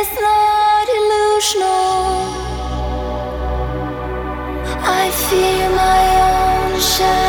is not illusional. I feel my own shadow.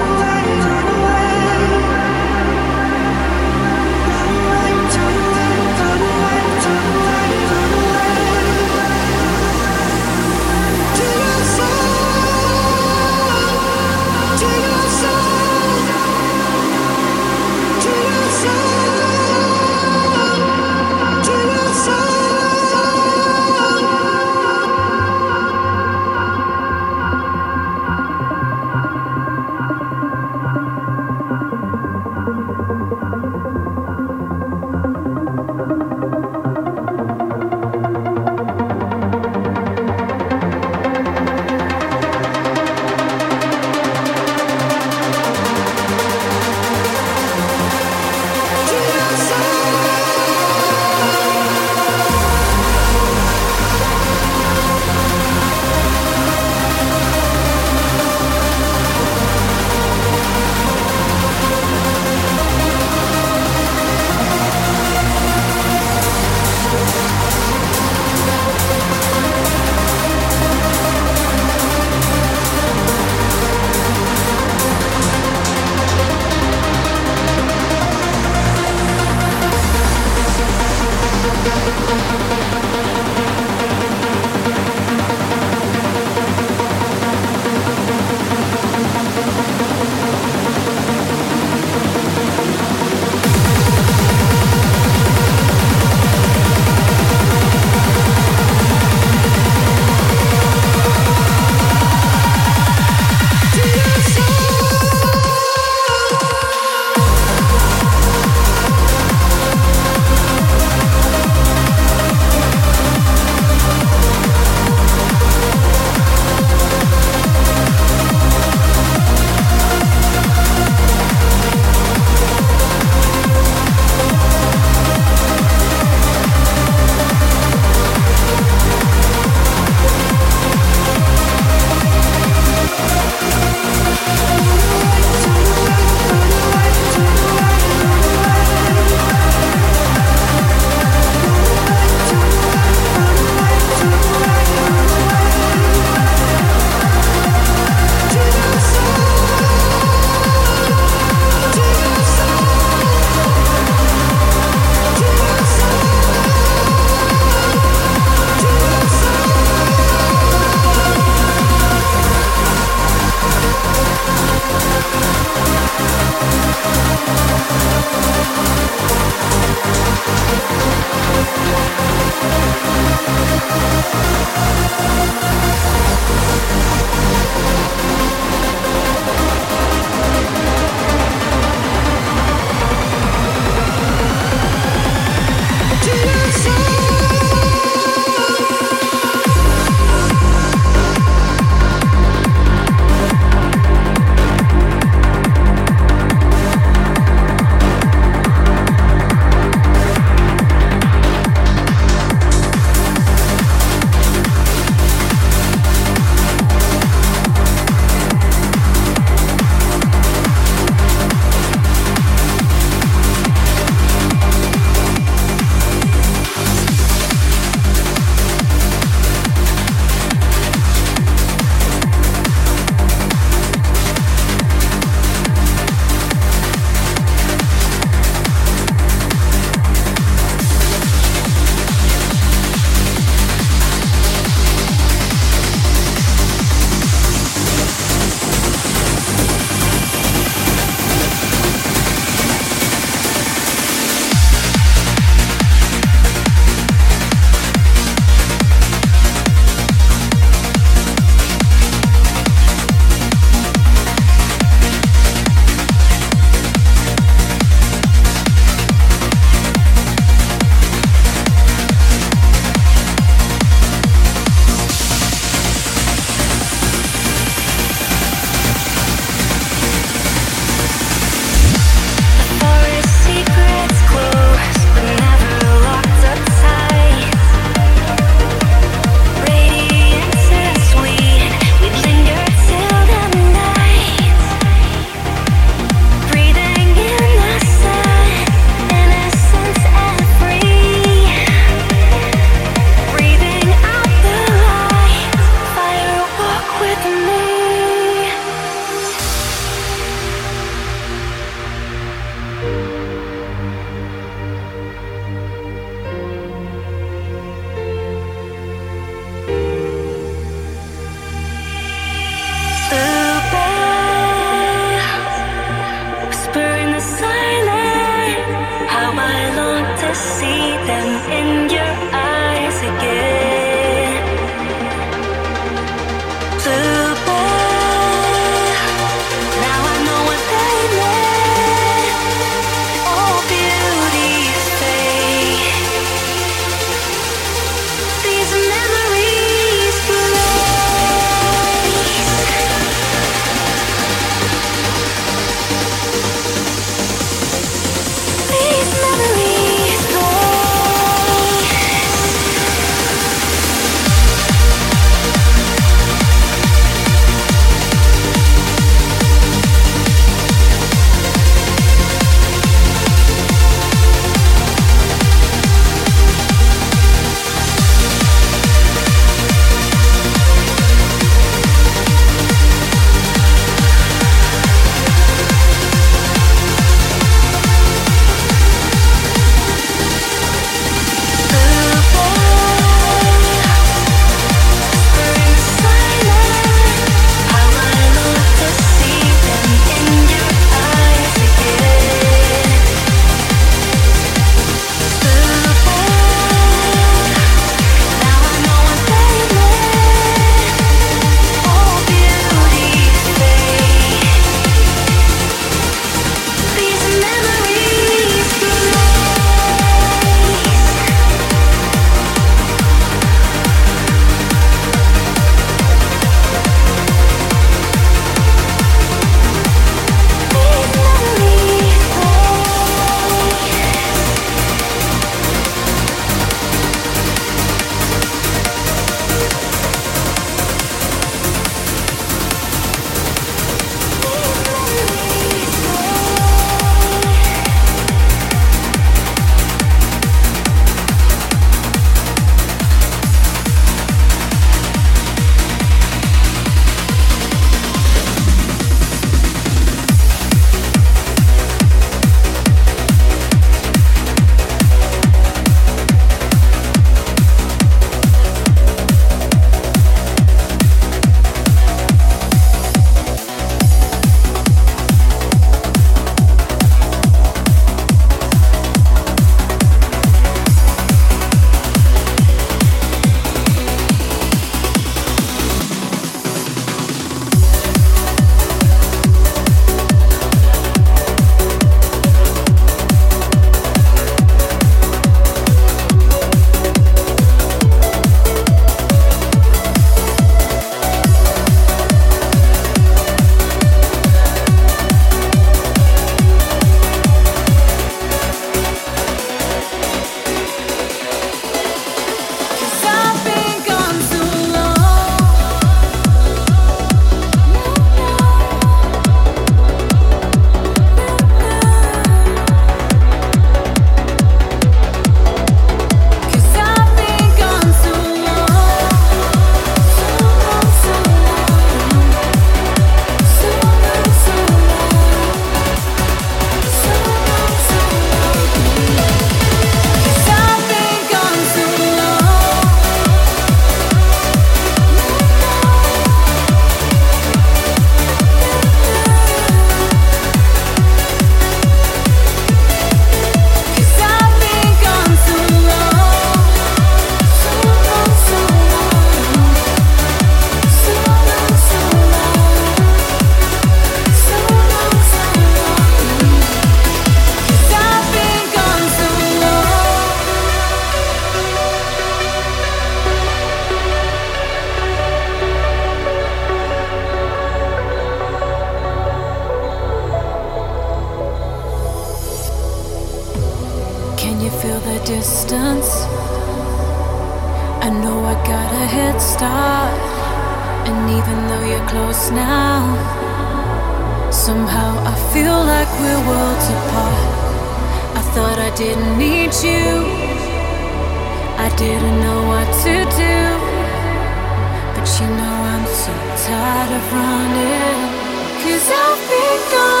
oh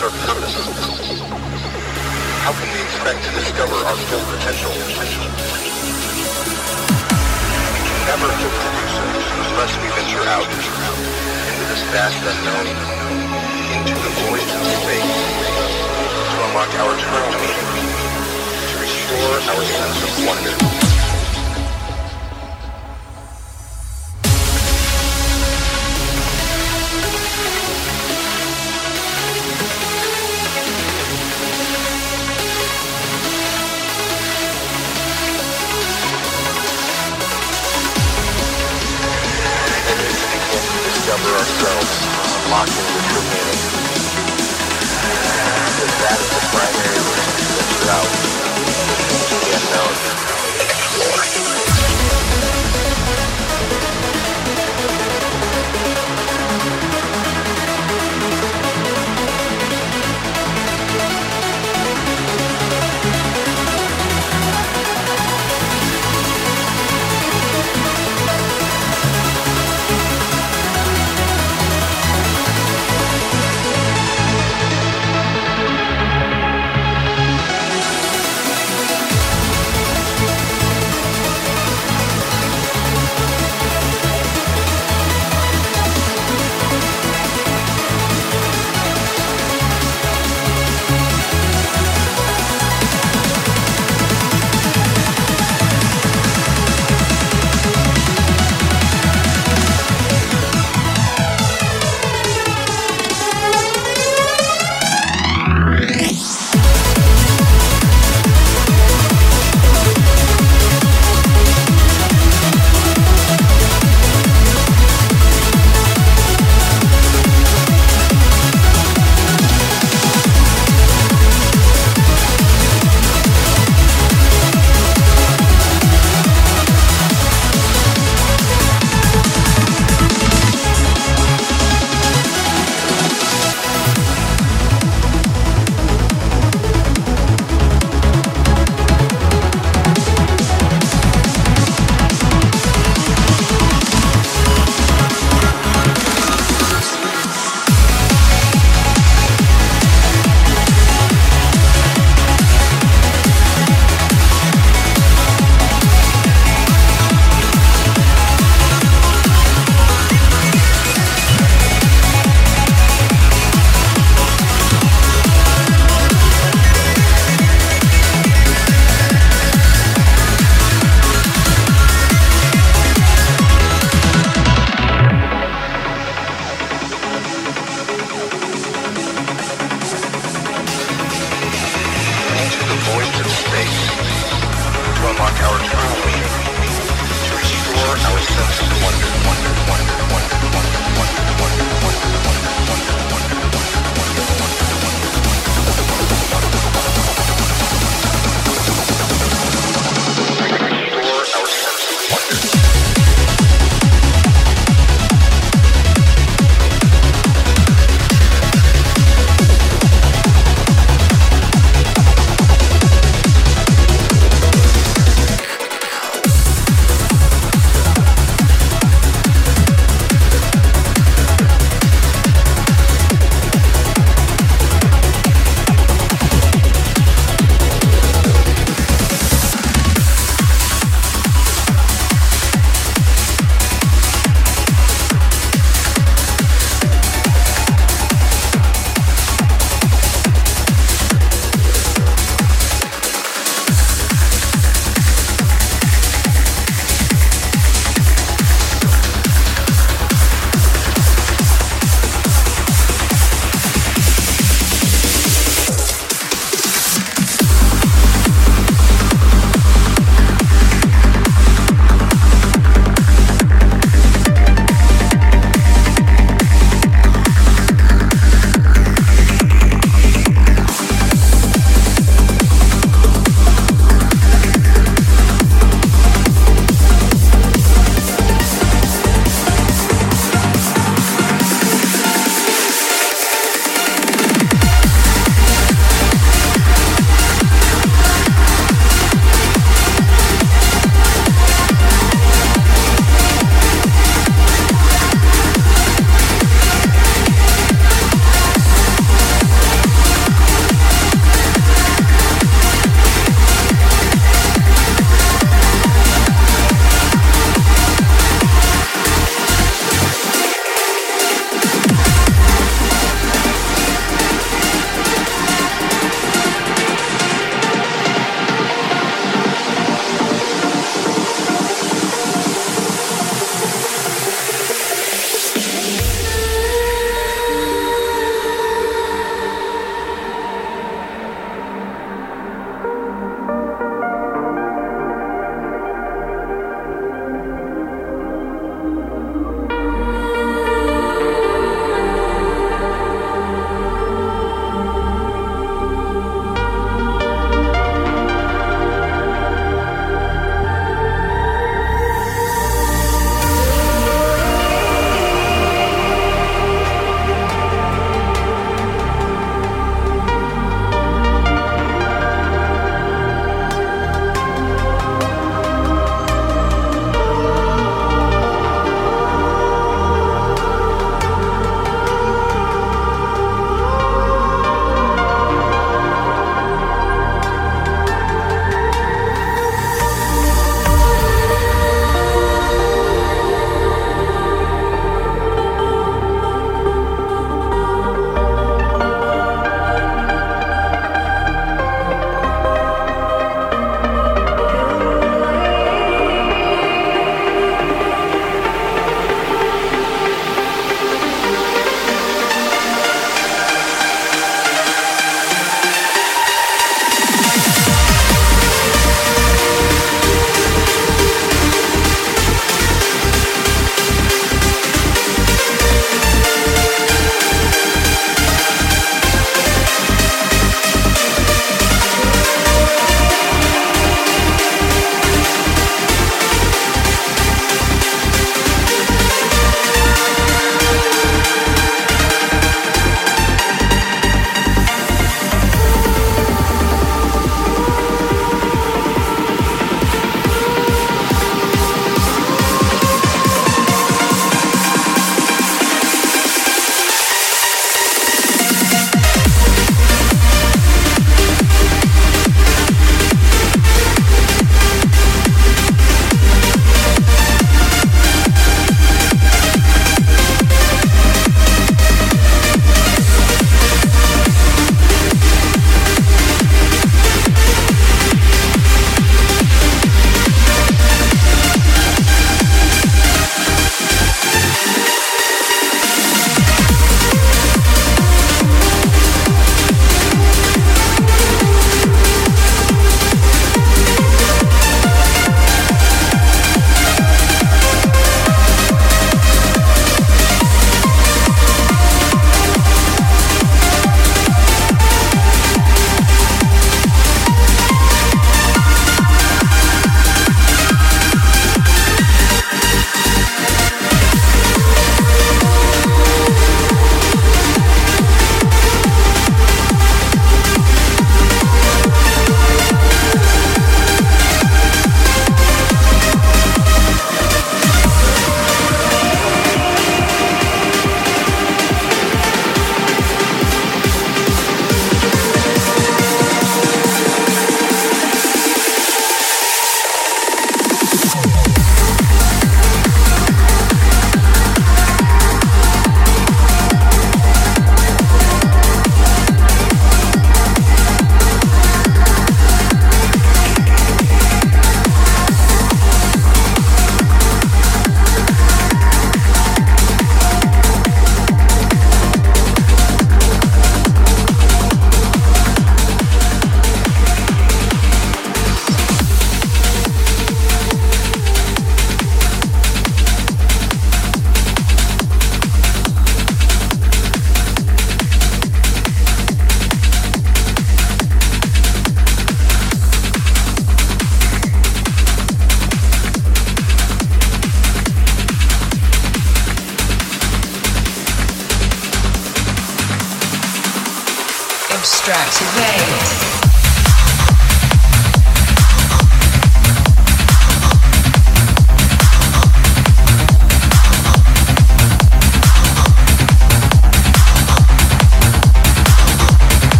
How can we expect to discover our full potential? We can never do so unless we venture out into this vast unknown, into the voids of space, to unlock our true meaning, to restore our sense of wonder. Ourselves, unlocking the true meaning. That is the primary reason to venture out the unknown.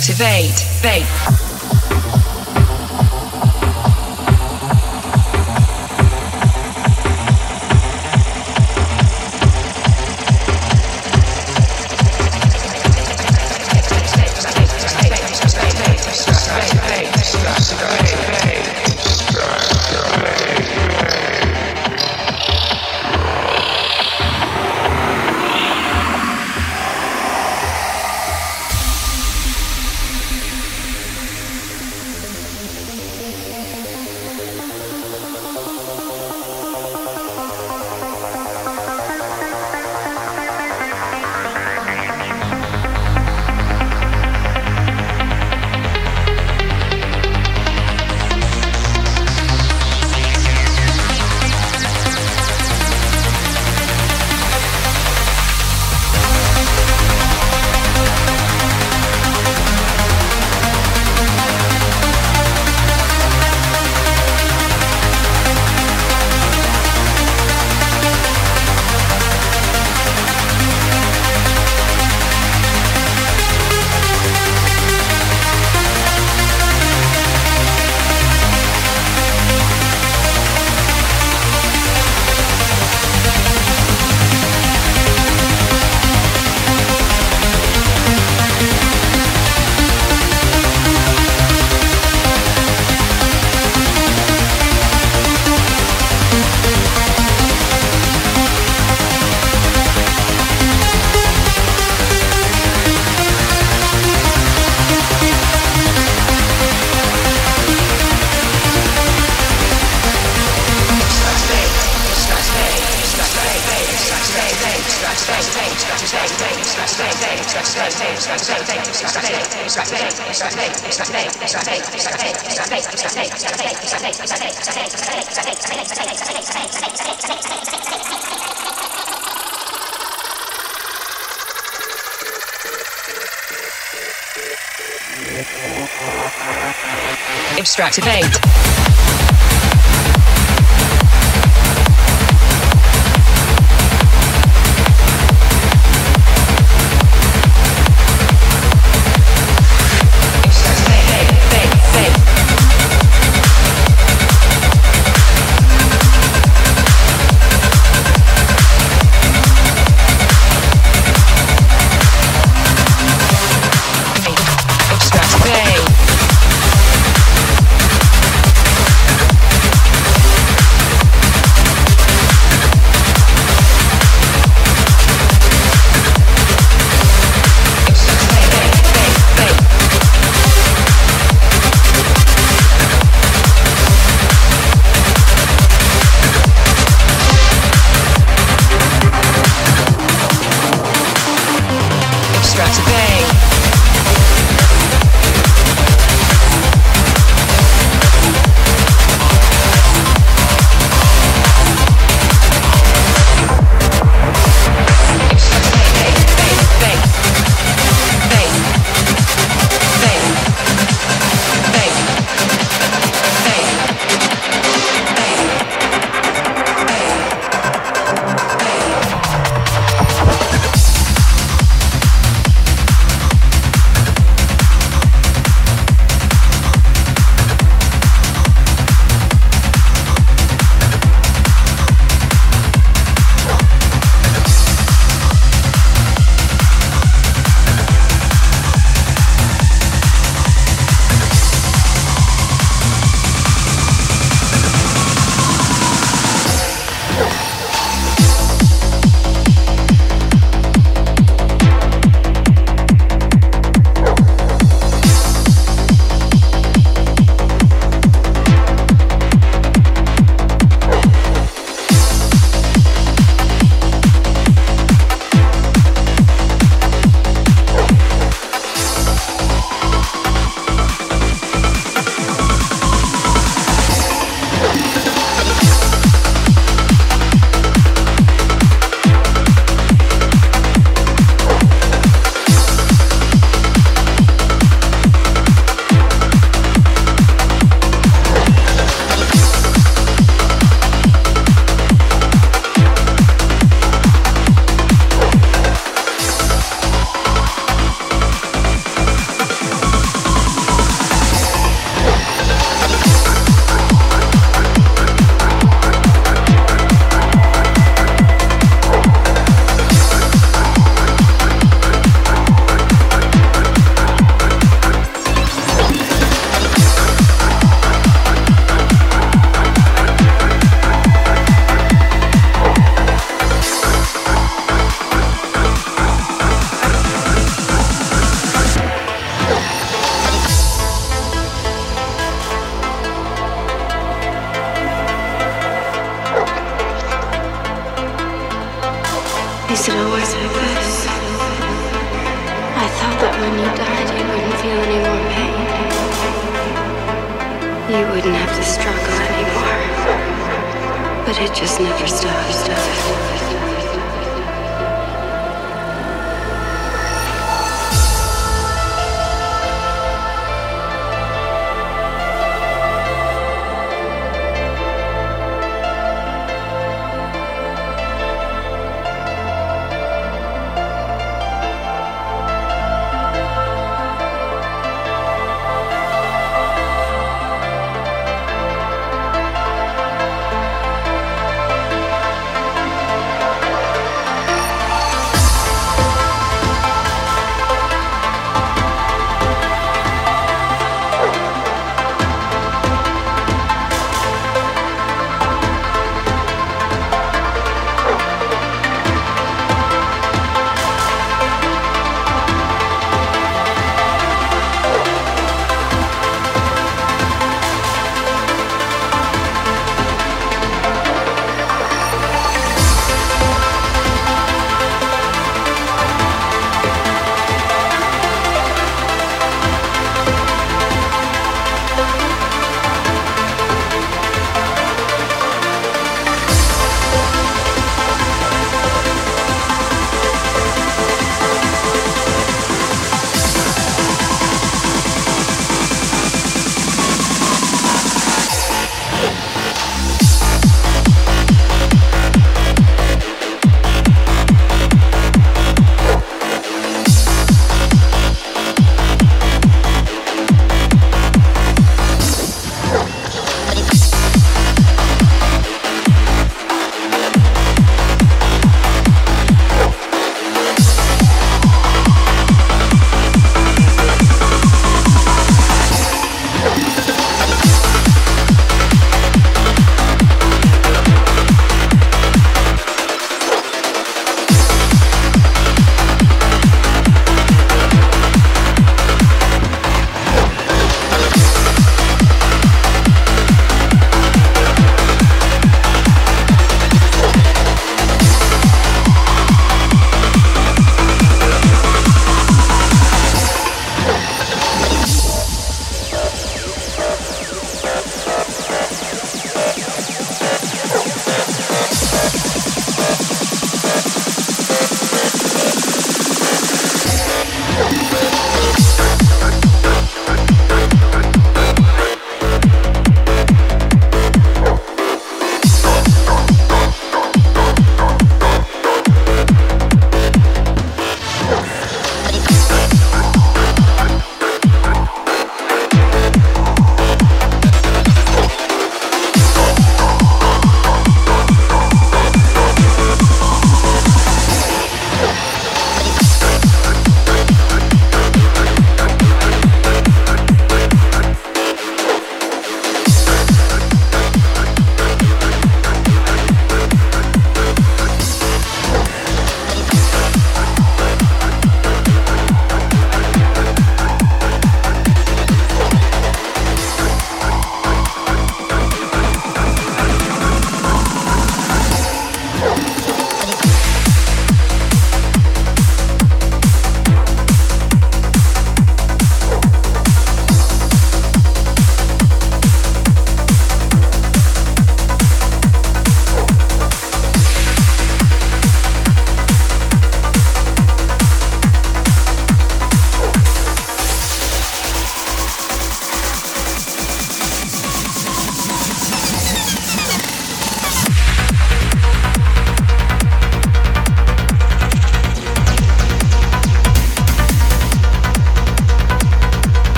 Activate. Vape.